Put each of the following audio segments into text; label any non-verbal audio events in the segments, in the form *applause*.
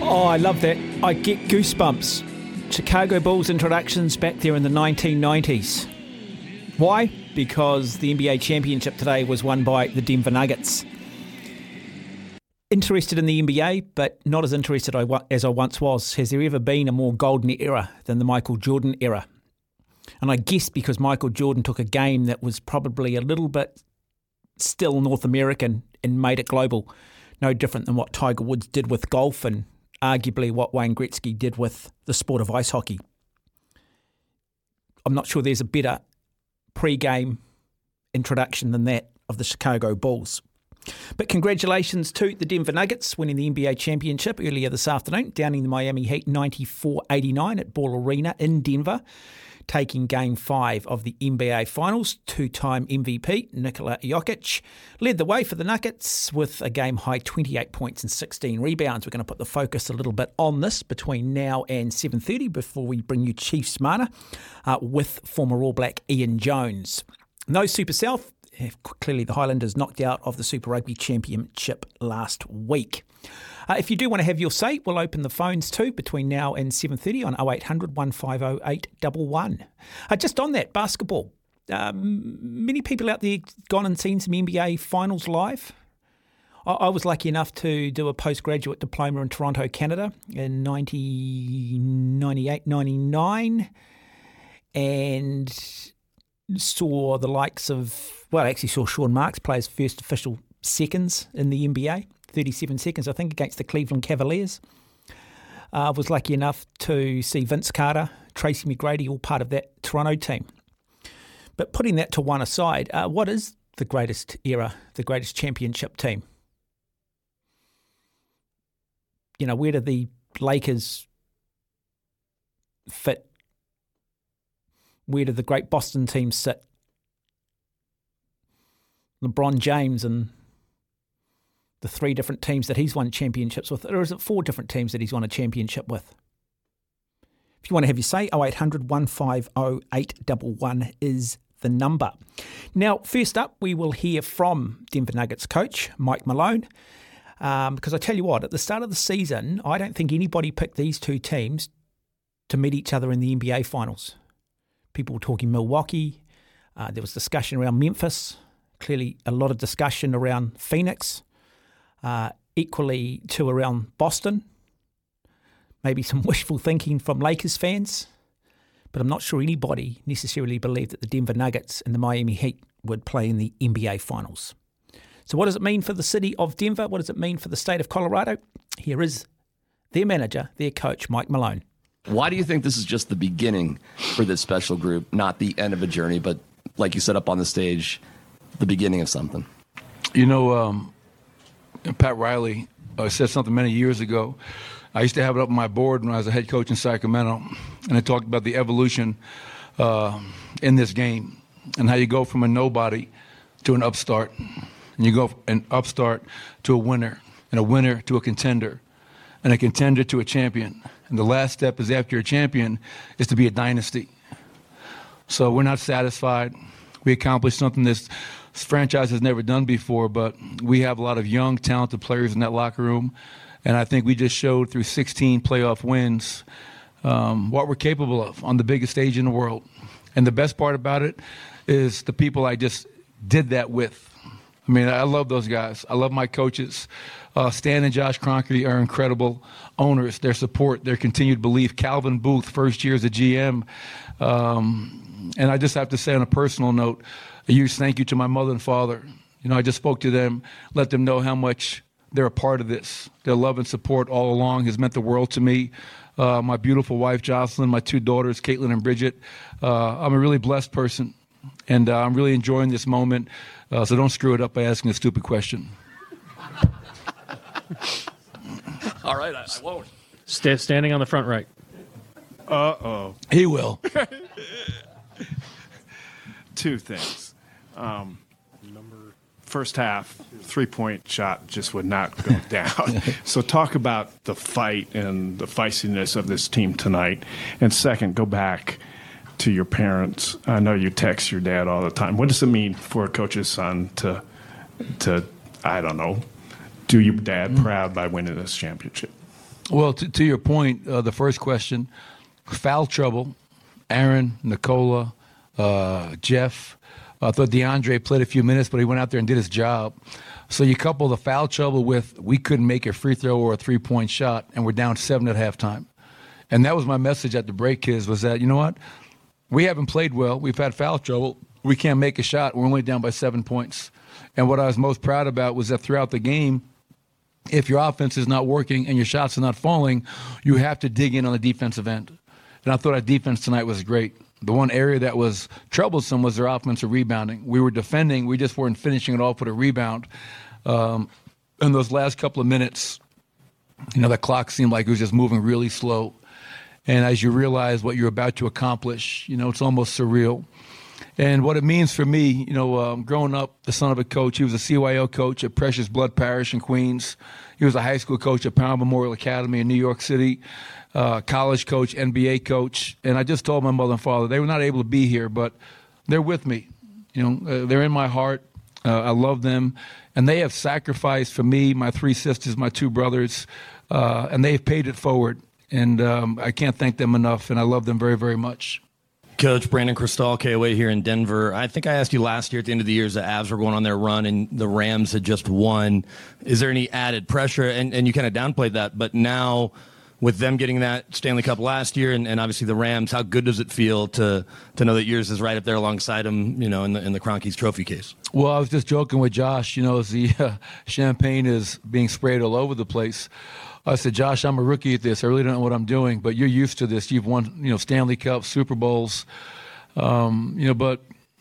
Oh, I love that. I get goosebumps. Chicago Bulls introductions back there in the 1990s. Why? Because the NBA championship today was won by the Denver Nuggets. Interested in the NBA, but not as interested as I once was. Has there ever been a more golden era than the Michael Jordan era? And I guess because Michael Jordan took a game that was probably a little bit still North American and made it global, no different than what Tiger Woods did with golf and arguably what Wayne Gretzky did with the sport of ice hockey. I'm not sure there's a better pre-game introduction than that of the Chicago Bulls. But congratulations to the Denver Nuggets winning the NBA championship earlier this afternoon, downing the Miami Heat 94 89 at Ball Arena in Denver taking game five of the NBA Finals. Two time MVP Nikola Jokic led the way for the Nuggets with a game high 28 points and 16 rebounds. We're going to put the focus a little bit on this between now and 7.30 before we bring you Chiefs Mana uh, with former All Black Ian Jones. No Super South. Clearly, the Highlanders knocked out of the Super Rugby Championship last week. Uh, if you do want to have your say, we'll open the phones too between now and 7.30 on 0800 150 811. Uh, just on that, basketball. Um, many people out there gone and seen some NBA finals live. I, I was lucky enough to do a postgraduate diploma in Toronto, Canada in 1998 99 and saw the likes of, well, I actually saw Sean Marks play his first official seconds in the NBA. 37 seconds, I think, against the Cleveland Cavaliers. I uh, was lucky enough to see Vince Carter, Tracy McGrady, all part of that Toronto team. But putting that to one aside, uh, what is the greatest era, the greatest championship team? You know, where do the Lakers fit? Where do the great Boston teams sit? LeBron James and the three different teams that he's won championships with, or is it four different teams that he's won a championship with? If you want to have your say, 0800 150 811 is the number. Now, first up, we will hear from Denver Nuggets coach Mike Malone. Um, because I tell you what, at the start of the season, I don't think anybody picked these two teams to meet each other in the NBA finals. People were talking Milwaukee. Uh, there was discussion around Memphis. Clearly, a lot of discussion around Phoenix uh, equally to around Boston. Maybe some *laughs* wishful thinking from Lakers fans, but I'm not sure anybody necessarily believed that the Denver Nuggets and the Miami Heat would play in the NBA Finals. So, what does it mean for the city of Denver? What does it mean for the state of Colorado? Here is their manager, their coach, Mike Malone. Why do you think this is just the beginning for this special group, not the end of a journey, but like you said up on the stage, the beginning of something? You know, um, Pat Riley uh, said something many years ago. I used to have it up on my board when I was a head coach in Sacramento, and I talked about the evolution uh, in this game and how you go from a nobody to an upstart, and you go an upstart to a winner, and a winner to a contender, and a contender to a champion. And the last step is after you're a champion is to be a dynasty. So we're not satisfied. We accomplished something that's franchise has never done before, but we have a lot of young, talented players in that locker room. And I think we just showed through 16 playoff wins um, what we're capable of on the biggest stage in the world. And the best part about it is the people I just did that with. I mean, I love those guys. I love my coaches. Uh, Stan and Josh Kroenke are incredible owners. Their support, their continued belief. Calvin Booth, first year as a GM. Um, and I just have to say, on a personal note, a huge thank you to my mother and father. You know, I just spoke to them, let them know how much they're a part of this. Their love and support all along has meant the world to me. Uh, my beautiful wife, Jocelyn, my two daughters, Caitlin and Bridget. Uh, I'm a really blessed person, and uh, I'm really enjoying this moment. Uh, so don't screw it up by asking a stupid question. all right, I, I won't. Sta- standing on the front right. Uh oh. He will. *laughs* Two things. Um, first half, three point shot just would not go *laughs* down. so, talk about the fight and the feistiness of this team tonight. And second, go back to your parents. I know you text your dad all the time. What does it mean for a coach's son to, to I don't know, do your dad proud by winning this championship? Well, to, to your point, uh, the first question, foul trouble. Aaron, Nikola, uh, Jeff. I thought DeAndre played a few minutes, but he went out there and did his job. So you couple the foul trouble with we couldn't make a free throw or a three point shot, and we're down seven at halftime. And that was my message at the break, kids, was that, you know what? We haven't played well. We've had foul trouble. We can't make a shot. We're only down by seven points. And what I was most proud about was that throughout the game, if your offense is not working and your shots are not falling, you have to dig in on the defensive end. And I thought our defense tonight was great. The one area that was troublesome was their offensive rebounding. We were defending, we just weren't finishing it off with a rebound. Um, in those last couple of minutes, you know, the clock seemed like it was just moving really slow. And as you realize what you're about to accomplish, you know, it's almost surreal. And what it means for me, you know, um, growing up, the son of a coach, he was a CYO coach at Precious Blood Parish in Queens. He was a high school coach at Power Memorial Academy in New York City, uh, college coach, NBA coach. And I just told my mother and father they were not able to be here, but they're with me. You know, uh, they're in my heart. Uh, I love them, and they have sacrificed for me, my three sisters, my two brothers, uh, and they've paid it forward. And um, I can't thank them enough, and I love them very, very much. Coach Brandon Krisztal, KOA here in Denver. I think I asked you last year at the end of the year as the Avs were going on their run and the Rams had just won. Is there any added pressure? And, and you kind of downplayed that, but now with them getting that Stanley Cup last year and, and obviously the Rams, how good does it feel to to know that yours is right up there alongside them, you know, in the, in the Kroenke's trophy case? Well, I was just joking with Josh, you know, as the uh, champagne is being sprayed all over the place. I said, Josh, I'm a rookie at this. I really don't know what I'm doing, but you're used to this. You've won, you know, Stanley Cup, Super Bowls, um, you know, but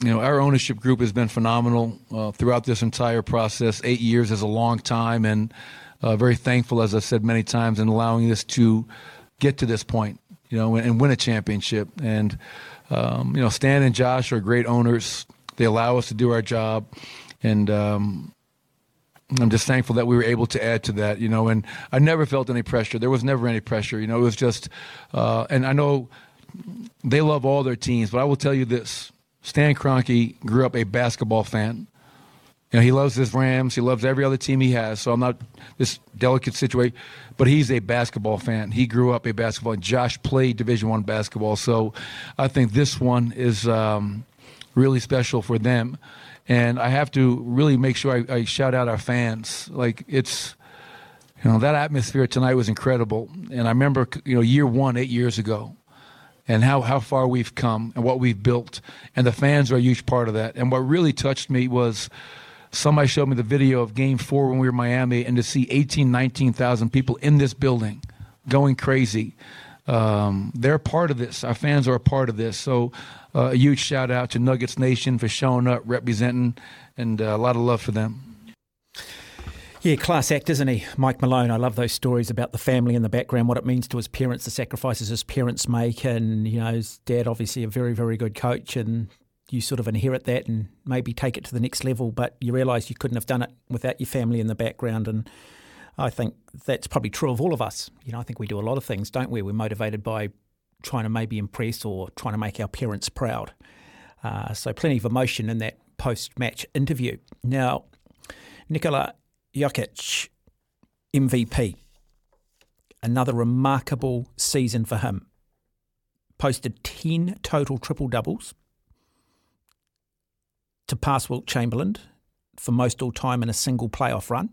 you know, our ownership group has been phenomenal uh, throughout this entire process. Eight years is a long time, and uh, very thankful, as I've said many times, in allowing us to get to this point, you know, and, and win a championship. And um, you know, Stan and Josh are great owners. They allow us to do our job, and um, I'm just thankful that we were able to add to that, you know, and I never felt any pressure. There was never any pressure, you know, it was just, uh, and I know they love all their teams, but I will tell you this Stan Kroenke grew up a basketball fan. You know, he loves his Rams. He loves every other team he has. So I'm not this delicate situation, but he's a basketball fan. He grew up a basketball. Josh played Division One basketball, so I think this one is um, really special for them. And I have to really make sure I, I shout out our fans. Like it's, you know, that atmosphere tonight was incredible. And I remember, you know, year one, eight years ago, and how, how far we've come and what we've built. And the fans are a huge part of that. And what really touched me was somebody showed me the video of game four when we were in Miami and to see 18, 19,000 people in this building going crazy. Um, they're part of this. Our fans are a part of this. So uh, a huge shout out to Nuggets Nation for showing up, representing, and uh, a lot of love for them. Yeah, class act, isn't he? Mike Malone. I love those stories about the family in the background, what it means to his parents, the sacrifices his parents make. And, you know, his dad, obviously, a very, very good coach. And you sort of inherit that and maybe take it to the next level. But you realise you couldn't have done it without your family in the background. And I think that's probably true of all of us. You know, I think we do a lot of things, don't we? We're motivated by trying to maybe impress or trying to make our parents proud. Uh, so plenty of emotion in that post-match interview. Now, Nikola Jokic, MVP. Another remarkable season for him. Posted 10 total triple doubles to pass Wilt Chamberlain for most all time in a single playoff run.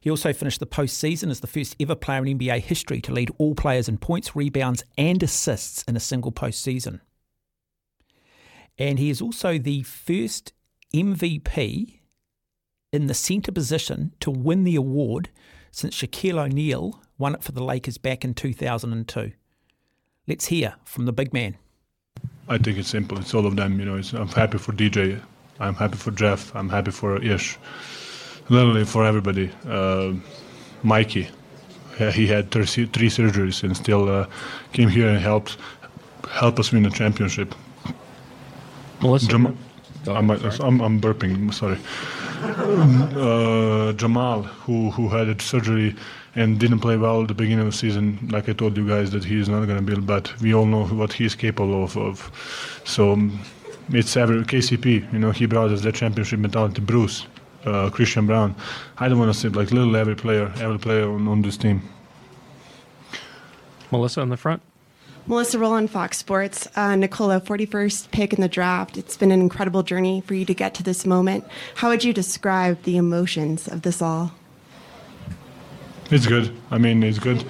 He also finished the postseason as the first ever player in NBA history to lead all players in points, rebounds, and assists in a single postseason. And he is also the first MVP in the centre position to win the award since Shaquille O'Neal won it for the Lakers back in 2002. Let's hear from the big man. I think it's simple. It's all of them. You know, I'm happy for DJ. I'm happy for Jeff. I'm happy for Ish. Literally for everybody. Uh, Mikey. he had three surgeries and still uh, came here and helped help us win the championship. Melissa, Jam- I'm, I'm, I'm burping. Sorry. *laughs* Uh, Jamal, who who had a surgery and didn't play well at the beginning of the season, like I told you guys that he's not going to be, but we all know what he's capable of. of. So um, it's every KCP. You know, he brought us that championship mentality. Bruce, uh, Christian Braun. I don't want to say like little every player, every player on, on this team. Melissa in the front. Melissa Rohlin, Fox Sports. Uh, Nikola, 41st pick in the draft. It's been an incredible journey for you to get to this moment. How would you describe the emotions of this all? It's good. I mean, it's good.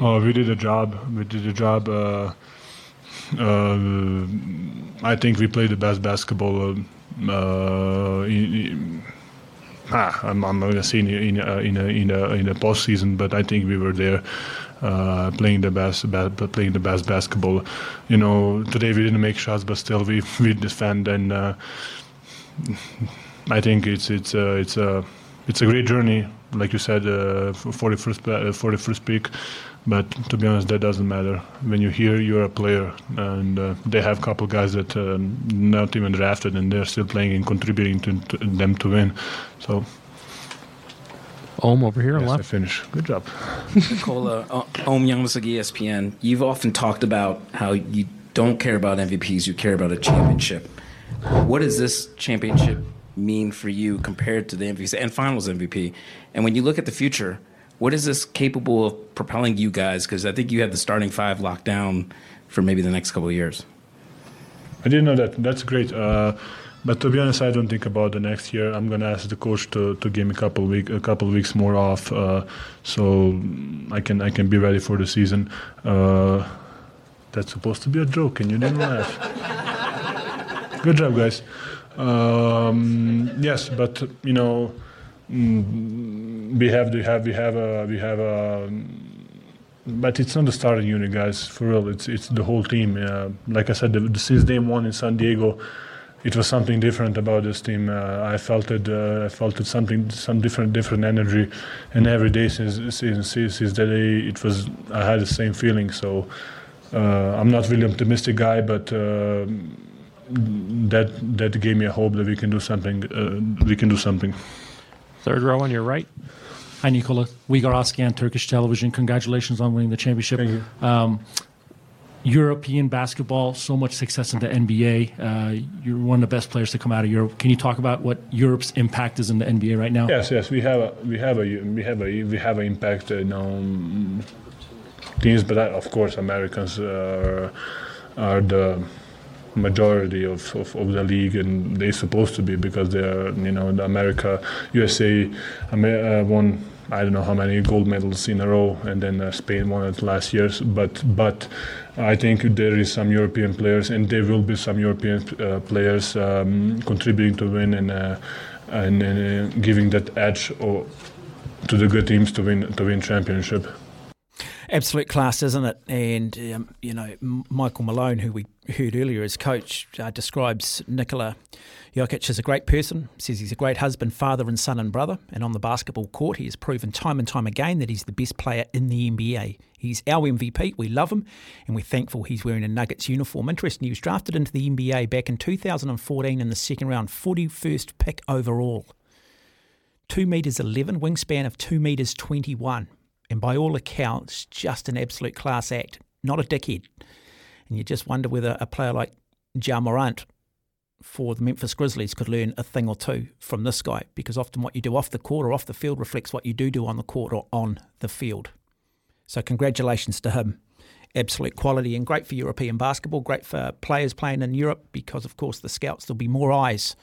Uh, we did a job. We did a job. Uh, I think we played the best basketball. Uh, in, ah, I'm, I'm not gonna say in in in a, in a, in postseason, but I think we were there. Uh, playing the best, ba- playing the best basketball. You know, today we didn't make shots, but still we *laughs* we defend, and uh, I think it's it's uh, it's a it's a great journey. Like you said, uh, for the first uh, for the first pick, but to be honest, that doesn't matter. When you're here, you're a player, and uh, they have a couple guys that uh, not even drafted, and they're still playing and contributing to, to them to win. So. Ohm over here on yes, left. I finish. Good job. *laughs* Nikola, uh, Ohm Youngmisuk, ESPN. You've often talked about how you don't care about MVPs, you care about a championship. What is this championship mean for you compared to the MVP and Finals MVP? And when you look at the future, what is this capable of propelling you guys? Because I think you have the starting five locked down for maybe the next couple of years. I didn't know that. That's great. Uh, but to be honest, I don't think about the next year. I'm gonna ask the coach to, to give me a couple week a couple weeks more off, uh, so I can I can be ready for the season. Uh, that's supposed to be a joke, and you didn't laugh. *laughs* Good job, guys. Um, yes, but you know, we have we have we have a we have a. But it's not the starting unit, guys. For real, it's it's the whole team. Uh, like I said, the, since day one in San Diego, it was something different about this team. Uh, I felt it. Uh, I felt it something, some different, different energy, and every day since since since, that day, it was. I had the same feeling. So uh, I'm not really optimistic guy, but uh, that that gave me a hope that we can do something. Uh, we can do something. Third row on your right. Hi, Nikola. Uygar Askan, Turkish television. Congratulations on winning the championship. Thank you. Um, European basketball, so much success in the NBA. Uh, you're one of the best players to come out of Europe. Can you talk about what Europe's impact is in the NBA right now? Yes, yes, we have a we have a we have a we have an impact in um, teams, but uh, of course Americans are, are the majority of, of, of, the league, and they're supposed to be because they are you know the America USA uh, won I don't know how many gold medals in a row, and then uh, Spain won it last year. But but I think there is some European players, and there will be some European uh, players um, contributing to win and uh, and uh, giving that edge or, to the good teams to win to win championship. Absolute class, isn't it? And um, you know, Michael Malone, who we heard earlier as coach, uh, describes Nikola Jokic as a great person, says he's a great husband, father, and son and brother. And on the basketball court, he has proven time and time again that he's the best player in the NBA. He's our MVP. We love him, and we're thankful he's wearing a Nuggets uniform. Interesting, he was drafted into the NBA back in 2014 in the second round, 41st pick overall. 2 metres 11, wingspan of 2 metres 21. And by all accounts, just an absolute class act, not a dickhead. And you just wonder whether a player like Ja Morant for the Memphis Grizzlies could learn a thing or two from this guy because often what you do off the court or off the field reflects what you do do on the court or on the field. So congratulations to him. Absolute quality and great for European basketball, great for players playing in Europe because, of course, the scouts, there'll be more eyes,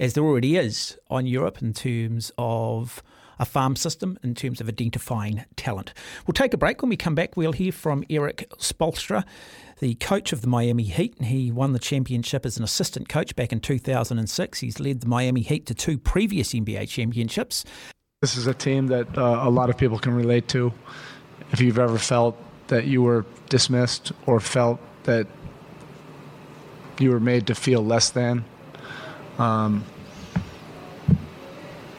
as there already is, on Europe in terms of a farm system, in terms of identifying talent. We'll take a break. When we come back, we'll hear from Erik Spoelstra, the coach of the Miami Heat. He won the championship as an assistant coach back in 2006. He's led the Miami Heat to two previous NBA championships. This is a team that uh, a lot of people can relate to. If you've ever felt that you were dismissed or felt that you were made to feel less than, um,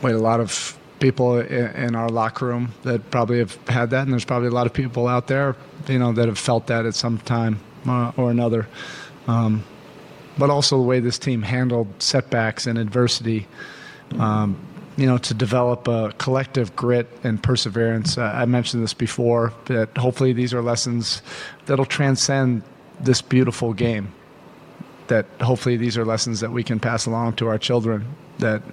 wait, a lot of people in, our locker room that probably have had that, and there's probably a lot of people out there, you know, that have felt that at some time uh, or another. Um, but also the way this team handled setbacks and adversity. Um, you know, to develop a collective grit and perseverance. Uh, I mentioned this before, that hopefully these are lessons that'll transcend this beautiful game. That hopefully these are lessons that we can pass along to our children. That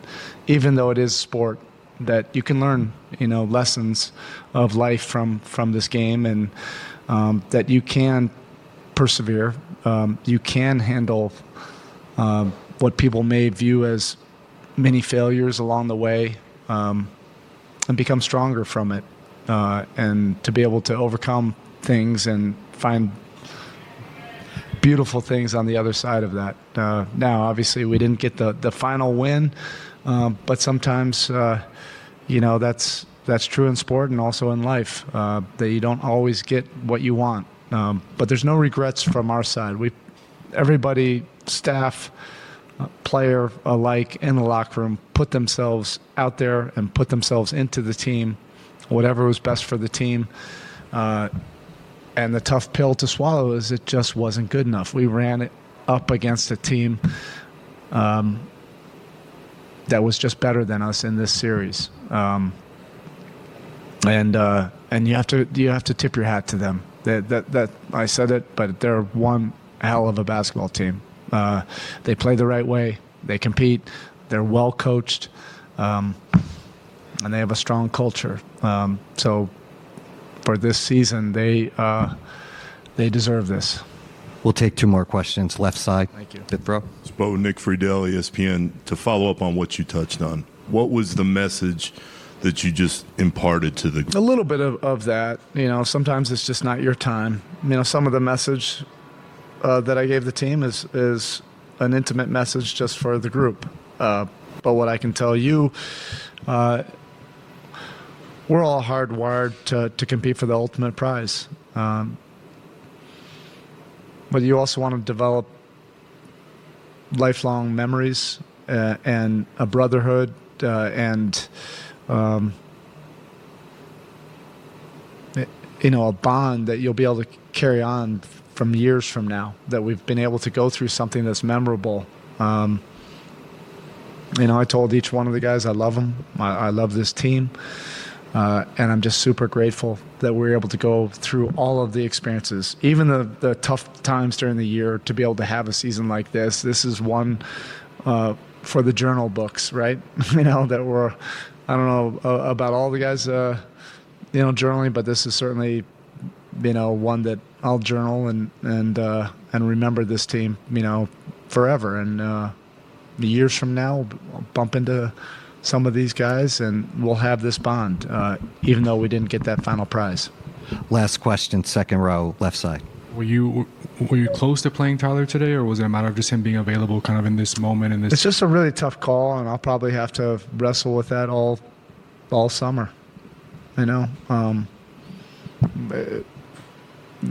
even though it is sport, that you can learn, you know, lessons of life from from this game, and um, that you can persevere. Um, you can handle um, what people may view as many failures along the way um, and become stronger from it uh, and to be able to overcome things and find beautiful things on the other side of that. Uh, now, obviously, we didn't get the, the final win, uh, but sometimes, uh, you know, that's that's true in sport and also in life uh, that you don't always get what you want. Um, but there's no regrets from our side. We, everybody, staff, uh, player alike in the locker room put themselves out there and put themselves into the team, whatever was best for the team. Uh, and the tough pill to swallow is it just wasn't good enough. We ran it up against a team um, that was just better than us in this series. Um, and uh, and you have to you have to tip your hat to them. That, that that I said it, but they're one hell of a basketball team. Uh, they play the right way. They compete. They're well coached, um, and they have a strong culture. Um, so, for this season, they uh, they deserve this. We'll take two more questions. Left side. Thank you. Fifth row. Bo Nick Friedell, ESPN. To follow up on what you touched on, what was the message that you just imparted to the? group? A little bit of, of that. You know, sometimes it's just not your time. You know, some of the message uh, that I gave the team is is an intimate message just for the group. Uh, but what I can tell you, uh, we're all hardwired to, to compete for the ultimate prize. Um, but you also want to develop lifelong memories uh, and a brotherhood uh, and um, you know a bond that you'll be able to carry on from years from now that we've been able to go through something that's memorable. Um, you know i told each one of the guys i love them i, I love this team uh, and i'm just super grateful that we are able to go through all of the experiences. Even the, the tough times during the year to be able to have a season like this. This is one uh, for the journal books right? *laughs* You know that we're i don't know uh, about all the guys uh, you know journaling but this is certainly you know one that I'll journal and and uh, and remember this team you know forever. And uh, years from now I'll bump into some of these guys and we'll have this bond uh, even though we didn't get that final prize. Last question, second row, left side. Were you were you close to playing Tyler today, or was it a matter of just him being available, kind of in this moment? In this, It's just a really tough call, and I'll probably have to wrestle with that all all summer. You know, um, it-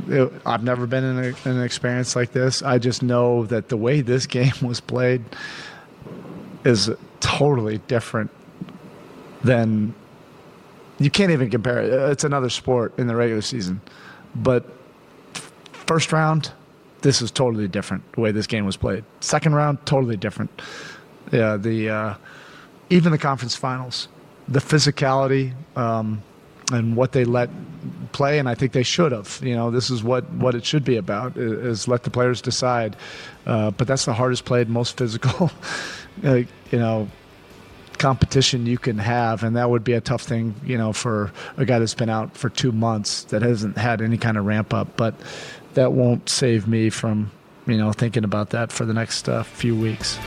it- I've never been in, a, in an experience like this. I just know that the way this *laughs* game was played is totally different than you can't even compare it. It's another sport in the regular season, but first round, this is totally different. The way this game was played. Second round, totally different. Yeah, the uh, even the conference finals, the physicality um, and what they let play, and I think they should have. You know, this is what what it should be about: i- is let the players decide. Uh, but that's the hardest played, most physical, *laughs* uh, you know, competition you can have, and that would be a tough thing, you know, for a guy that's been out for two months that hasn't had any kind of ramp up. But that won't save me from, you know, thinking about that for the next uh, few weeks.